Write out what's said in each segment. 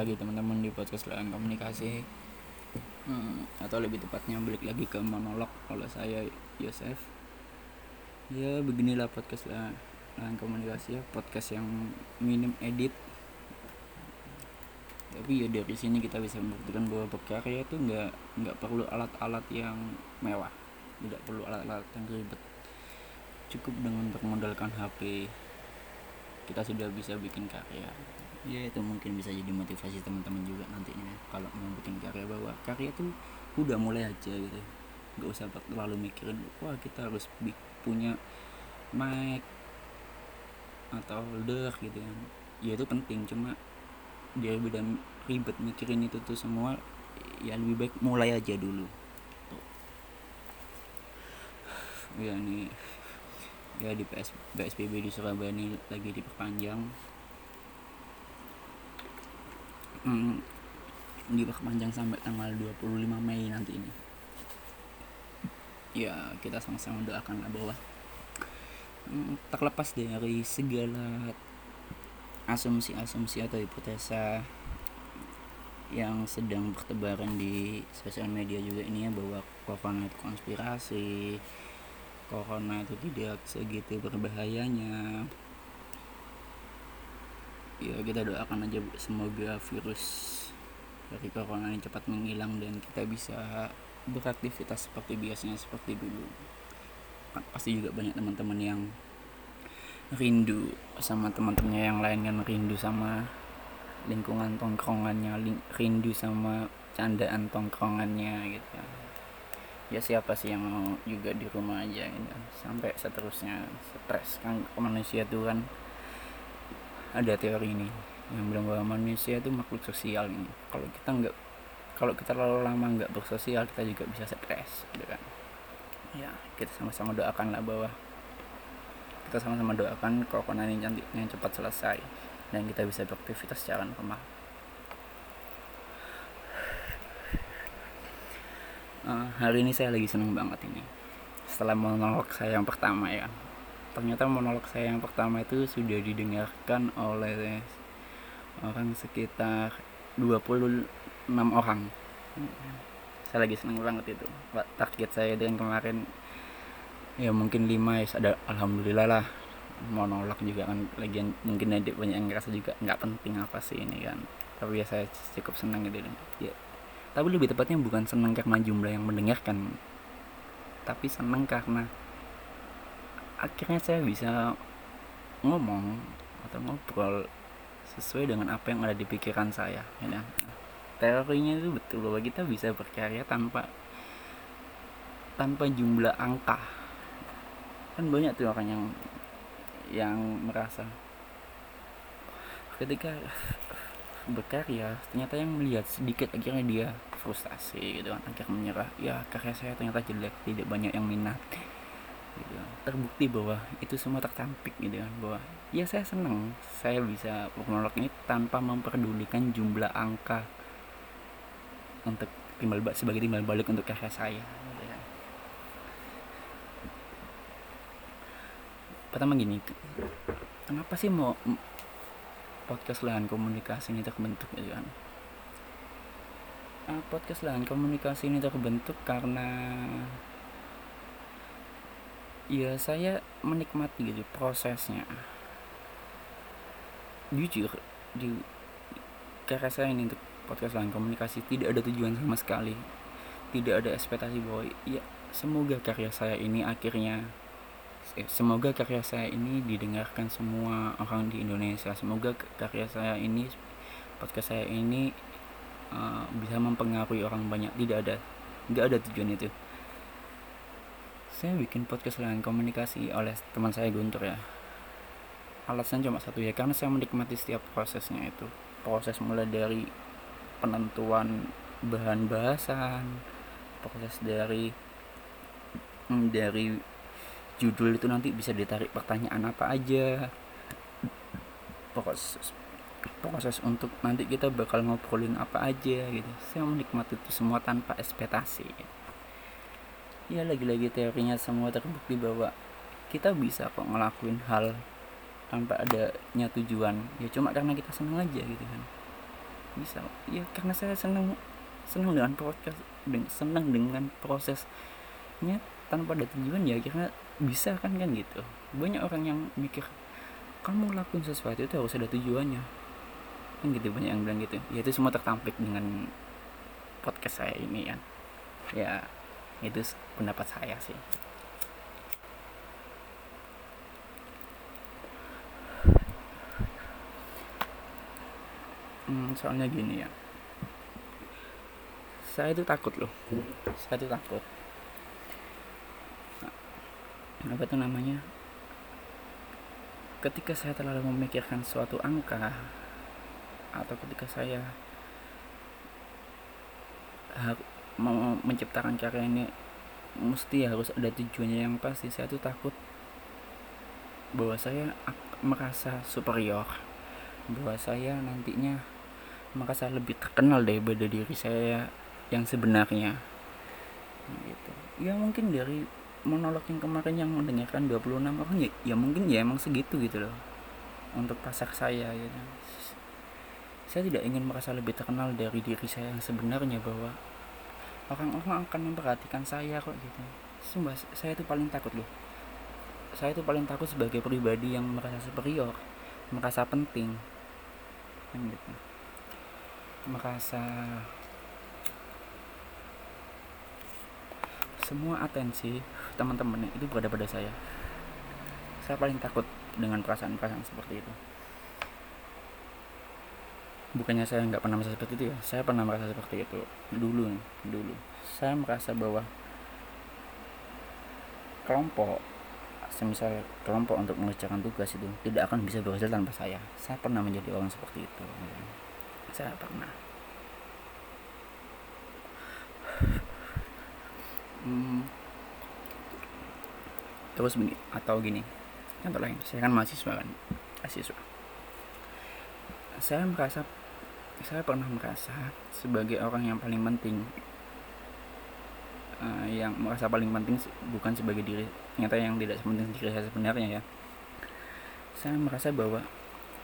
lagi teman-teman di podcast lain komunikasi. Hmm, atau lebih tepatnya balik lagi ke monolog oleh saya Yosef. Ya beginilah podcast lain komunikasi ya podcast yang minim edit. Tapi ya dari sini kita bisa membuktikan bahwa berkarya itu nggak nggak perlu alat-alat yang mewah. Tidak perlu alat-alat yang ribet. Cukup dengan bermodalkan HP kita sudah bisa bikin karya ya itu mungkin bisa jadi motivasi teman-teman juga nantinya kalau mau bikin karya bahwa karya itu udah mulai aja gitu nggak usah terlalu mikirin wah kita harus punya mic atau holder gitu kan ya itu penting cuma dia beda ribet mikirin itu tuh semua ya lebih baik mulai aja dulu. Ya ini ya di PS, PSBB di Surabaya ini lagi diperpanjang hmm, diperpanjang sampai tanggal 25 Mei nanti ini. Ya kita sama-sama doakan lah bahwa hmm, tak lepas dari segala asumsi-asumsi atau hipotesa yang sedang bertebaran di sosial media juga ini ya bahwa corona itu konspirasi corona itu tidak segitu berbahayanya ya kita doakan aja semoga virus dari corona ini cepat menghilang dan kita bisa beraktivitas seperti biasanya seperti dulu. Kan pasti juga banyak teman-teman yang rindu sama teman-temannya yang lain kan rindu sama lingkungan tongkrongannya rindu sama candaan tongkrongannya gitu ya siapa sih yang mau juga di rumah aja gitu sampai seterusnya stres kan manusia tuh kan ada teori ini yang bilang bahwa manusia itu makhluk sosial ini. Kalau kita nggak kalau kita terlalu lama nggak bersosial kita juga bisa stres gitu kan. Ya kita sama-sama doakan lah bahwa kita sama-sama doakan corona ini cantiknya cepat selesai dan kita bisa beraktivitas secara normal. Uh, hari ini saya lagi seneng banget ini. Setelah monolog saya yang pertama ya ternyata monolog saya yang pertama itu sudah didengarkan oleh orang sekitar 26 orang. Saya lagi senang banget itu target saya dengan kemarin ya mungkin 5 ya ada alhamdulillah lah. Monolog juga kan lagi mungkin ada banyak yang ngerasa juga nggak penting apa sih ini kan. Tapi ya saya cukup senang gitu ya. Tapi lebih tepatnya bukan senang karena jumlah yang mendengarkan tapi senang karena akhirnya saya bisa ngomong atau ngobrol sesuai dengan apa yang ada di pikiran saya ya kan? teorinya itu betul bahwa kita bisa berkarya tanpa tanpa jumlah angka. Kan banyak tuh orang yang yang merasa ketika berkarya ternyata yang melihat sedikit akhirnya dia frustasi gitu kan akhirnya menyerah. Ya karya saya ternyata jelek tidak banyak yang minat gitu terbukti bahwa itu semua tertampik gitu kan bahwa ya saya senang saya bisa monolog ini tanpa memperdulikan jumlah angka untuk timbal balik sebagai timbal balik untuk karya saya gitu kan. pertama gini kenapa sih mau podcast lahan komunikasi ini terbentuk gitu kan uh, podcast lahan komunikasi ini terbentuk karena ya saya menikmati gitu prosesnya. Jujur di karya saya ini untuk podcast lain komunikasi tidak ada tujuan sama sekali. Tidak ada ekspektasi bahwa ya semoga karya saya ini akhirnya eh, semoga karya saya ini didengarkan semua orang di Indonesia. Semoga karya saya ini podcast saya ini uh, bisa mempengaruhi orang banyak. Tidak ada nggak ada tujuan itu saya bikin podcast lain komunikasi oleh teman saya Guntur ya. Alasan cuma satu ya karena saya menikmati setiap prosesnya itu. Proses mulai dari penentuan bahan bahasan proses dari hmm, dari judul itu nanti bisa ditarik pertanyaan apa aja. Proses proses untuk nanti kita bakal ngobrolin apa aja gitu. Saya menikmati itu semua tanpa ekspektasi ya lagi-lagi teorinya semua terbukti bahwa kita bisa kok ngelakuin hal tanpa adanya tujuan. Ya cuma karena kita senang aja gitu kan. Bisa. Ya karena saya senang senang dengan proses senang dengan prosesnya tanpa ada tujuan ya karena bisa kan kan gitu. Banyak orang yang mikir kamu lakuin sesuatu itu harus ada tujuannya. Kan gitu banyak yang bilang gitu. Ya itu semua tertampik dengan podcast saya ini ya ya itu pendapat saya sih. Hmm, soalnya gini ya. Saya itu takut loh. Saya itu takut. Nah, apa itu namanya? Ketika saya terlalu memikirkan suatu angka atau ketika saya mau menciptakan karya ini mesti harus ada tujuannya yang pasti saya tuh takut bahwa saya merasa superior bahwa saya nantinya merasa lebih terkenal daripada diri saya yang sebenarnya. Gitu. Ya mungkin dari monolog yang kemarin yang mendengarkan 26 orang ya, ya mungkin ya emang segitu gitu loh untuk pasar saya ya saya tidak ingin merasa lebih terkenal dari diri saya yang sebenarnya bahwa orang-orang akan memperhatikan saya kok gitu. Sumpah saya itu paling takut loh. Saya itu paling takut sebagai pribadi yang merasa superior merasa penting. Kan gitu. Merasa semua atensi teman-teman itu berada pada saya. Saya paling takut dengan perasaan-perasaan seperti itu bukannya saya nggak pernah merasa seperti itu ya. Saya pernah merasa seperti itu. Dulu dulu. Saya merasa bahwa kelompok semisal kelompok untuk mengerjakan tugas itu tidak akan bisa berhasil tanpa saya. Saya pernah menjadi orang seperti itu. Saya pernah. Hmm. terus begini atau gini. Contoh lain saya kan mahasiswa kan mahasiswa. Saya merasa saya pernah merasa sebagai orang yang paling penting uh, yang merasa paling penting bukan sebagai diri nyata yang tidak sepenting diri saya sebenarnya ya saya merasa bahwa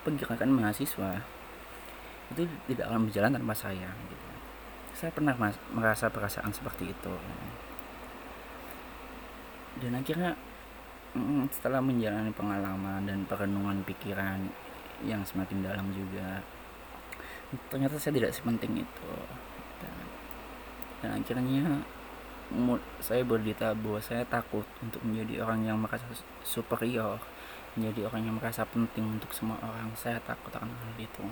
pergerakan mahasiswa itu tidak akan berjalan tanpa saya gitu. saya pernah merasa perasaan seperti itu dan akhirnya mm, setelah menjalani pengalaman dan perenungan pikiran yang semakin dalam juga ternyata saya tidak sepenting itu. Dan, dan akhirnya saya berdita bahwa saya takut untuk menjadi orang yang merasa superior menjadi orang yang merasa penting untuk semua orang. Saya takut akan hal itu.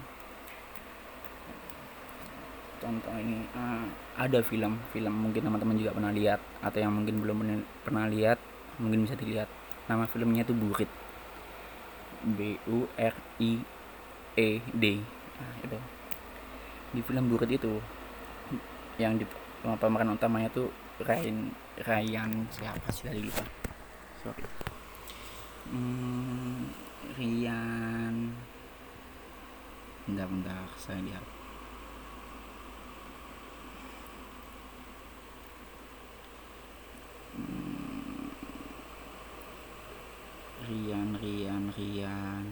Contoh ini uh, ada film film mungkin teman-teman juga pernah lihat atau yang mungkin belum pernah lihat mungkin bisa dilihat. Nama filmnya itu Burit. B U R I E D. Nah, itu di film Burit itu yang di pemeran utamanya tuh Ryan Ryan siapa sih? Tadi lupa. Sorry. Hmm, Ryan. Bentar bentar saya lihat hmm, Rian Rian Rian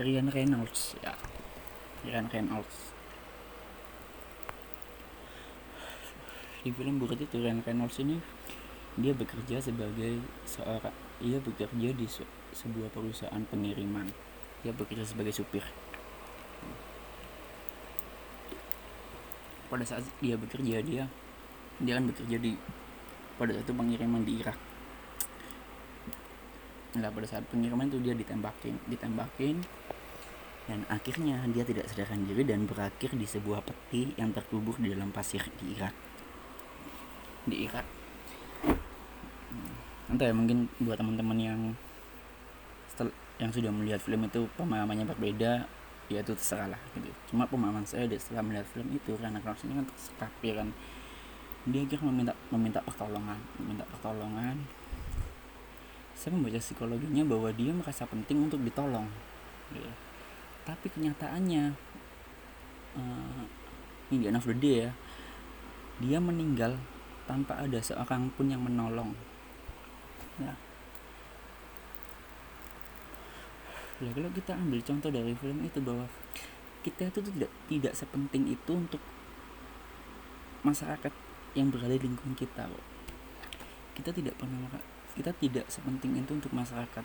Ryan Reynolds ya. Ryan Reynolds. Di film Buret itu Ryan Reynolds ini dia bekerja sebagai seorang ia bekerja di se sebuah perusahaan pengiriman. Dia bekerja sebagai supir. Pada saat dia bekerja dia dia kan bekerja di pada saat itu pengiriman di Irak nah pada saat pengiriman itu dia ditembakin ditembakin dan akhirnya dia tidak sadarkan diri dan berakhir di sebuah peti yang terkubur di dalam pasir di Irak. Di Irak. Hmm. entah ya mungkin buat teman-teman yang setel, yang sudah melihat film itu pemahamannya berbeda ya itu terserah lah gitu. Cuma pemahaman saya setelah melihat film itu karena kalau ini kan tersekapir kan dia akhirnya meminta meminta pertolongan meminta pertolongan saya membaca psikologinya bahwa dia merasa penting untuk ditolong. Ya. tapi kenyataannya uh, ini of the day ya dia meninggal tanpa ada seorang pun yang menolong. Ya. Ya kalau kita ambil contoh dari film itu bahwa kita itu tidak tidak sepenting itu untuk masyarakat yang berada di lingkungan kita kita tidak pernah kita tidak sepenting itu untuk masyarakat.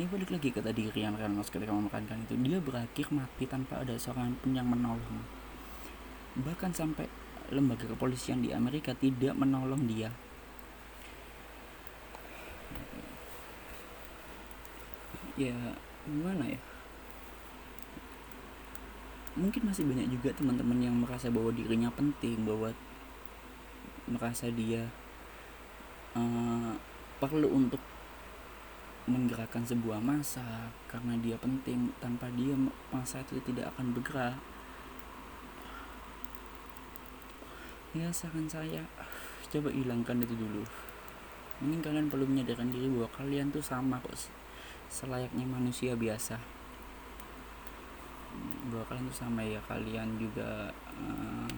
Ini balik lagi ke tadi Rian Reynolds ketika memakankan itu. Dia berakhir mati tanpa ada seorang pun yang menolong. Bahkan sampai lembaga kepolisian di Amerika tidak menolong dia. Ya gimana ya? Mungkin masih banyak juga teman-teman yang merasa bahwa dirinya penting bahwa merasa dia uh, perlu untuk menggerakkan sebuah masa karena dia penting. Tanpa dia masa itu tidak akan bergerak. Ya saran saya coba hilangkan itu dulu. Mungkin kalian perlu menyadarkan diri bahwa kalian tuh sama kok selayaknya manusia biasa. Bahwa kalian tuh sama ya. Kalian juga uh,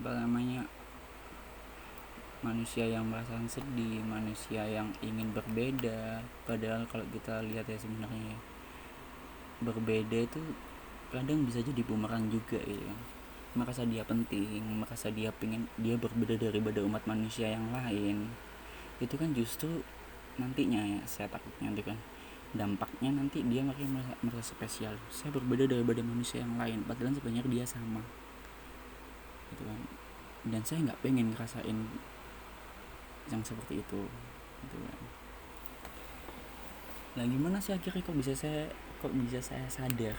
apa namanya manusia yang merasa sedih manusia yang ingin berbeda. Padahal kalau kita lihat ya sebenarnya berbeda itu kadang bisa jadi bumerang juga kan merasa dia penting merasa dia pengen dia berbeda daripada umat manusia yang lain. Itu kan justru nantinya ya saya takutnya itu kan. Dampaknya nanti dia makin merasa, merasa spesial. Saya berbeda daripada manusia yang lain padahal sebenarnya dia sama. Gitu kan. Dan saya nggak pengen ngerasain yang seperti itu gitu kan. Nah gimana sih akhirnya kok bisa saya kok bisa saya sadar?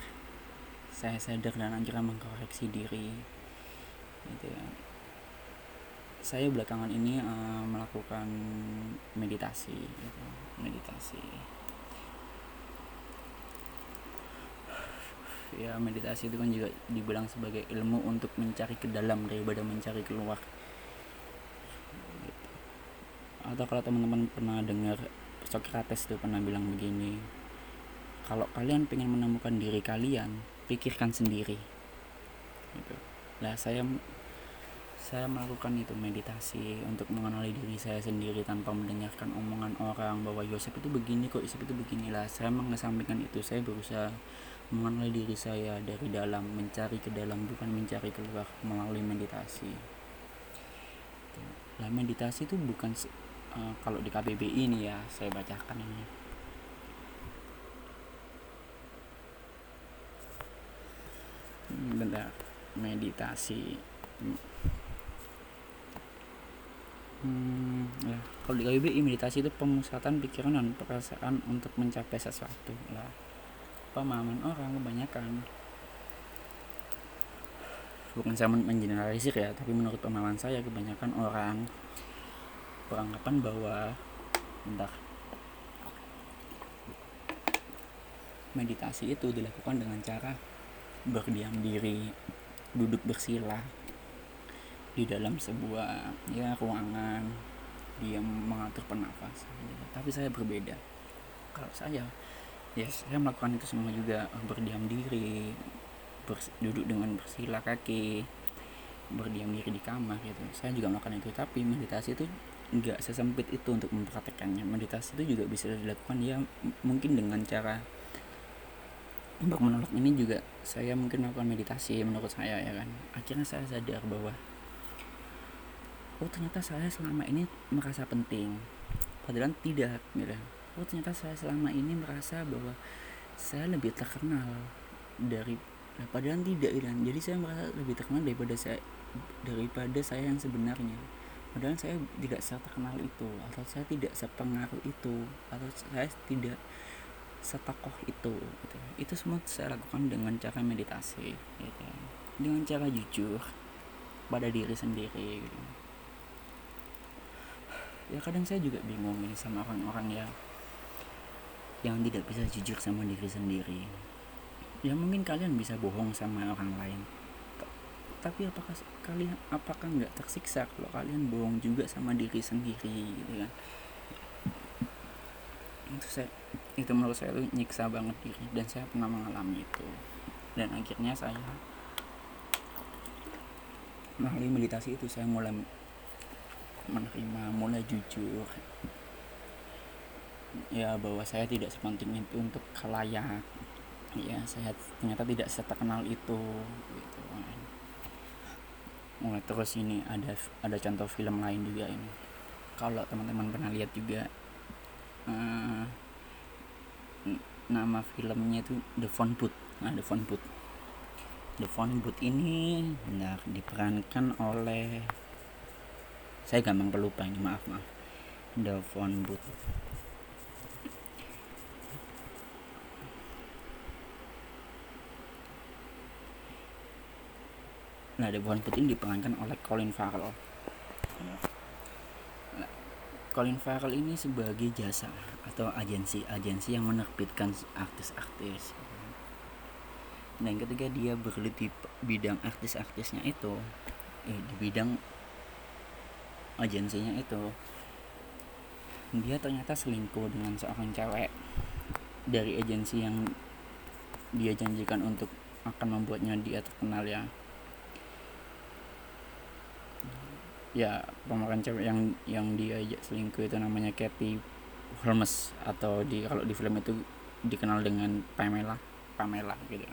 Saya sadar dan akhirnya mengkoreksi diri gitu ya saya belakangan ini uh, melakukan meditasi gitu. meditasi. Ya meditasi itu kan juga dibilang sebagai ilmu untuk mencari ke dalam daripada mencari keluar atau kalau teman-teman pernah dengar Socrates itu pernah bilang begini kalau kalian pengen menemukan diri kalian pikirkan sendiri. Gitu. lah saya saya melakukan itu meditasi untuk mengenali diri saya sendiri tanpa mendengarkan omongan orang bahwa Yosef itu begini kok Yosef itu beginilah saya mengesampingkan itu saya berusaha mengenali diri saya dari dalam mencari ke dalam bukan mencari keluar melalui meditasi. Lah meditasi itu bukan uh, kalau di KBBI ini ya saya bacakan ini. Hmm, bentar. Meditasi. Hmm, ya. Kalau di KBBI meditasi itu pemusatan pikiran dan perasaan untuk mencapai sesuatu. Lah pemahaman orang kebanyakan. Bukan saya mengeneralisir ya tapi menurut pemahaman saya kebanyakan orang beranggapan bahwa bentar meditasi itu dilakukan dengan cara berdiam diri duduk bersila di dalam sebuah ya ruangan dia mengatur pernafasan tapi saya berbeda. Kalau saya ya saya melakukan itu semua juga berdiam diri bers, duduk dengan bersila kaki berdiam diri di kamar gitu. Saya juga melakukan itu tapi meditasi itu nggak sesempit itu untuk mempraktekannya. Meditasi itu juga bisa dilakukan. Ya mungkin dengan cara untuk menolak ini juga saya mungkin melakukan meditasi menurut saya ya kan. Akhirnya saya sadar bahwa oh ternyata saya selama ini merasa penting. Padahal tidak gitu. Oh ternyata saya selama ini merasa bahwa saya lebih terkenal dari padahal tidak gitu. Jadi saya merasa lebih terkenal daripada saya daripada saya yang sebenarnya padahal saya tidak seterkenal itu atau saya tidak sepengaruh itu atau saya tidak setokoh itu gitu. itu semua saya lakukan dengan cara meditasi gitu. dengan cara jujur pada diri sendiri gitu. ya kadang saya juga bingung ini sama orang-orang ya yang tidak bisa jujur sama diri sendiri ya mungkin kalian bisa bohong sama orang lain tapi apakah kalian apakah nggak tersiksa kalau kalian bohong juga sama diri sendiri gitu kan? Itu saya itu menurut saya itu nyiksa banget diri dan saya pernah mengalami itu. Dan akhirnya saya melalui meditasi itu saya mulai menerima mulai jujur. Ya bahwa saya tidak sepenting itu untuk kelayak. Ya saya ternyata tidak seterkenal itu gitu mulai terus ini ada ada contoh film lain juga ini. Kalau teman-teman pernah lihat juga uh, nama filmnya itu The Phone Booth. Nah The Phone Booth. The Phone Booth ini benar diperankan oleh saya gampang pelupa ini maaf maaf. The Phone Booth Nah, Booth ini diperankan oleh Colin Farrell. Nah, Colin Farrell ini sebagai jasa atau agensi-agensi yang menerbitkan artis-artis. Dan ketika dia bergelut di bidang artis-artisnya itu eh, di bidang agensinya itu. Dia ternyata selingkuh dengan seorang cewek dari agensi yang dia janjikan untuk akan membuatnya dia terkenal ya ya pemeran cewek yang yang dia selingkuh itu namanya Kathy Holmes atau di kalau di film itu dikenal dengan Pamela Pamela gitu.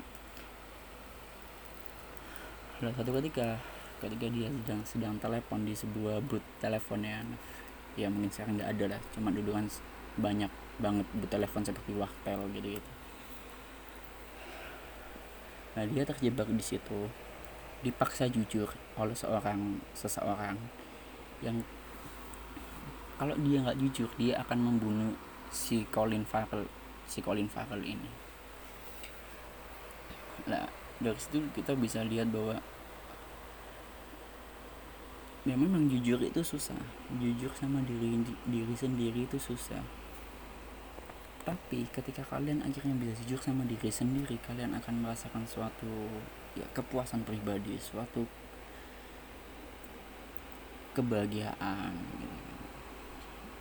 Lalu satu ketika ketika dia sedang sedang telepon di sebuah booth teleponnya. Ya mungkin sekarang nggak ada lah cuma dulu kan banyak banget booth telepon seperti waktel gitu gitu nah dia terjebak di situ dipaksa jujur oleh seorang seseorang yang kalau dia nggak jujur dia akan membunuh si Colin Farrell si Colin Farrell ini. Nah dari situ kita bisa lihat bahwa ya memang jujur itu susah. Jujur sama diri diri sendiri itu susah. Tapi ketika kalian akhirnya bisa jujur sama diri sendiri kalian akan merasakan suatu ya kepuasan pribadi suatu kebahagiaan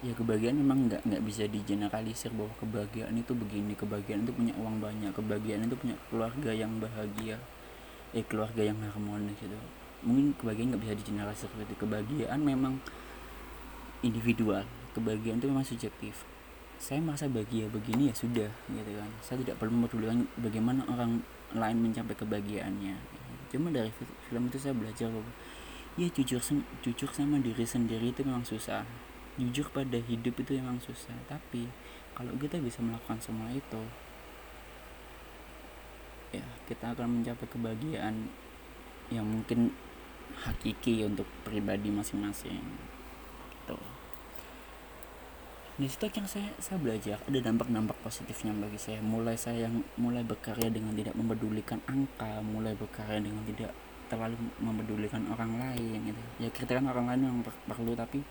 ya kebahagiaan memang nggak nggak bisa digeneralisir bahwa kebahagiaan itu begini kebahagiaan itu punya uang banyak kebahagiaan itu punya keluarga yang bahagia eh keluarga yang harmonis gitu. Mungkin kebahagiaan nggak bisa digeneralisir seperti kebahagiaan memang individual kebahagiaan itu memang subjektif saya merasa bahagia begini ya sudah gitu kan. Saya tidak perlu memperdulikan bagaimana orang lain mencapai kebahagiaannya. Cuma dari film itu saya belajar bahwa ya jujur jujur sama diri sendiri itu memang susah. Jujur pada hidup itu memang susah. Tapi kalau kita bisa melakukan semua itu ya kita akan mencapai kebahagiaan yang mungkin hakiki untuk pribadi masing-masing di situ yang saya saya belajar ada dampak-dampak positifnya bagi saya. Mulai saya yang mulai berkarya dengan tidak mempedulikan angka mulai berkarya dengan tidak terlalu mempedulikan orang lain gitu. Ya kritikan orang lain yang perlu tapi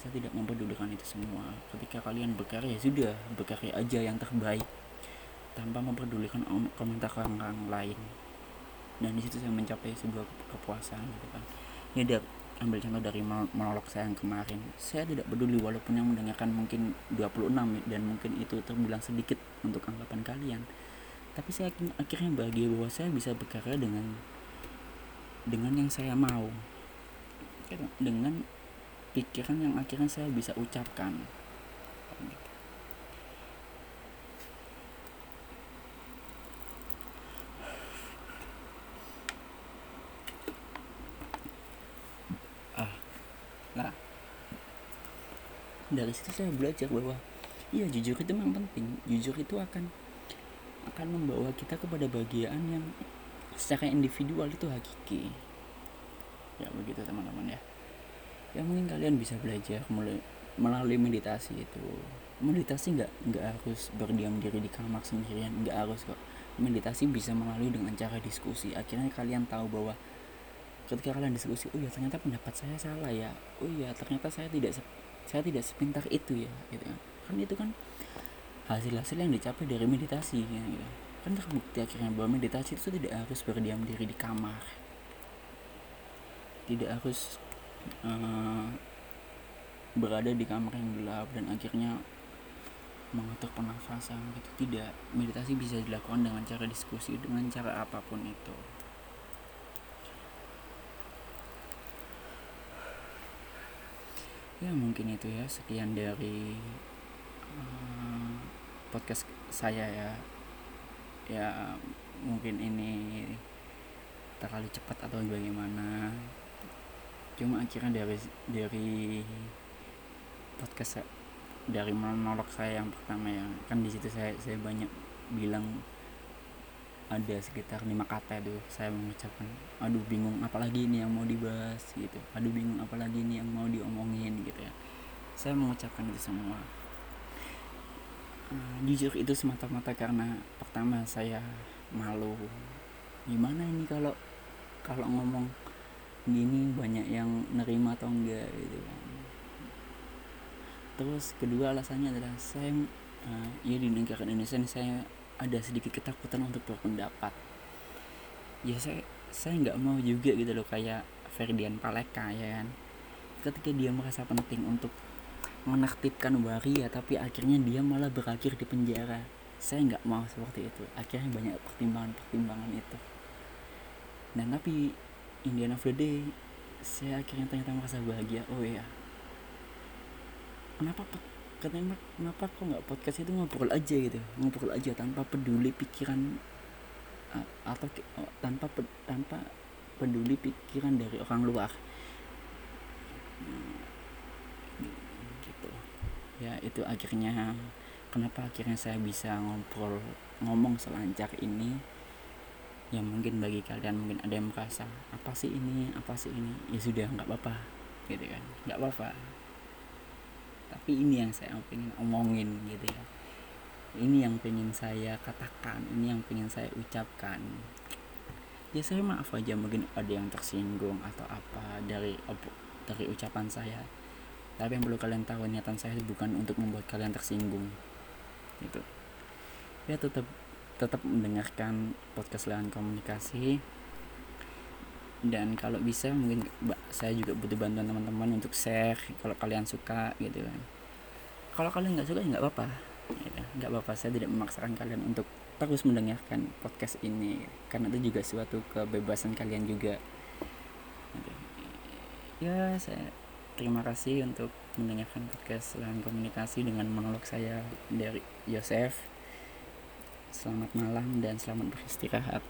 saya tidak mempedulikan itu semua. Ketika kalian berkarya ya sudah berkarya aja yang terbaik tanpa mempedulikan komentar orang-orang lain. Dan di situ saya mencapai sebuah kepuasan gitu kan. Dia ambil contoh dari monolog saya yang kemarin. Saya tidak peduli walaupun yang mendengarkan mungkin 26 dan mungkin itu terbilang sedikit untuk anggapan kalian. Tapi saya akhirnya bahagia bahwa saya bisa berkarya dengan dengan yang saya mau. Dengan pikiran yang akhirnya saya bisa ucapkan ah nah dari situ saya belajar bahwa iya jujur itu memang penting. Jujur itu akan akan membawa kita kepada bagian yang secara individual itu hakiki. Ya begitu teman-teman ya. Ya mungkin kalian bisa belajar mulai melalui meditasi itu. Meditasi nggak nggak harus berdiam diri di kamar sendirian nggak harus kok. Meditasi bisa melalui dengan cara diskusi. Akhirnya kalian tahu bahwa ketika kalian diskusi oh ya ternyata pendapat saya salah ya. Oh ya ternyata saya tidak saya tidak sepintar itu ya gitu kan. Kan itu kan hasil-hasil yang dicapai dari meditasi ya, gitu. kan terbukti akhirnya bahwa meditasi itu tidak harus berdiam diri di kamar. Tidak harus uh, berada di kamar yang gelap dan akhirnya mengatur pernafasan gitu. Tidak. Meditasi bisa dilakukan dengan cara diskusi dengan cara apa pun itu ya mungkin itu ya sekian dari uh, podcast saya ya. Ya mungkin ini terlalu cepat atau bagaimana. Cuma akhirnya dari dari podcast dari monolog saya yang pertama ya. Kan di situ saya saya banyak bilang ada sekitar lima kata tuh saya mengucapkan. Aduh bingung apalagi ini yang mau dibahas gitu. Aduh bingung apalagi ini yang mau diomongin saya mengucapkan itu semua. Uh, jujur itu semata-mata karena pertama saya malu. Gimana ini kalau kalau ngomong gini banyak yang nerima atau enggak gitu kan. Terus kedua alasannya adalah saya uh, ya di negara Indonesia ini saya ada sedikit ketakutan untuk berpendapat. Ya saya saya nggak mau juga gitu loh kayak Ferdian Paleka ya kan. Ketika dia merasa penting untuk menertibkan waria tapi akhirnya dia malah berakhir di penjara. Saya nggak mau seperti itu. Akhirnya banyak pertimbangan-pertimbangan itu. Dan tapi Indian of the Day saya akhirnya ternyata merasa bahagia. Oh ya kenapa katanya kenapa kok nggak podcast itu ngobrol aja gitu? Ngobrol aja tanpa peduli pikiran atau oh, tanpa tanpa peduli pikiran dari orang luar. Gitu ya itu akhirnya kenapa akhirnya saya bisa ngobrol ngomong selancar ini? Ya mungkin bagi kalian mungkin ada yang merasa apa sih ini? Apa sih ini? Ya sudah nggak apa-apa gitu kan. Nggak apa-apa. Tapi ini yang saya pengen omongin gitu ya. Ini yang pengen saya katakan ini yang pengen saya ucapkan. Ya saya maaf aja mungkin ada yang tersinggung atau apa dari dari ucapan saya tapi yang perlu kalian tahu niatan saya bukan untuk membuat kalian tersinggung. Gitu. Ya tetap tetap mendengarkan podcast lahan komunikasi. Dan kalau bisa mungkin saya juga butuh bantuan teman-teman untuk share kalau kalian suka gitu kan. Kalau kalian nggak suka ya nggak apa-apa. Gitu. nggak apa-apa saya tidak memaksakan kalian untuk terus mendengarkan podcast ini. Karena itu juga suatu kebebasan kalian juga. Gitu. ya saya terima kasih untuk mendengarkan podcast lahan komunikasi dengan monolog saya dari Yosef. Selamat malam dan selamat beristirahat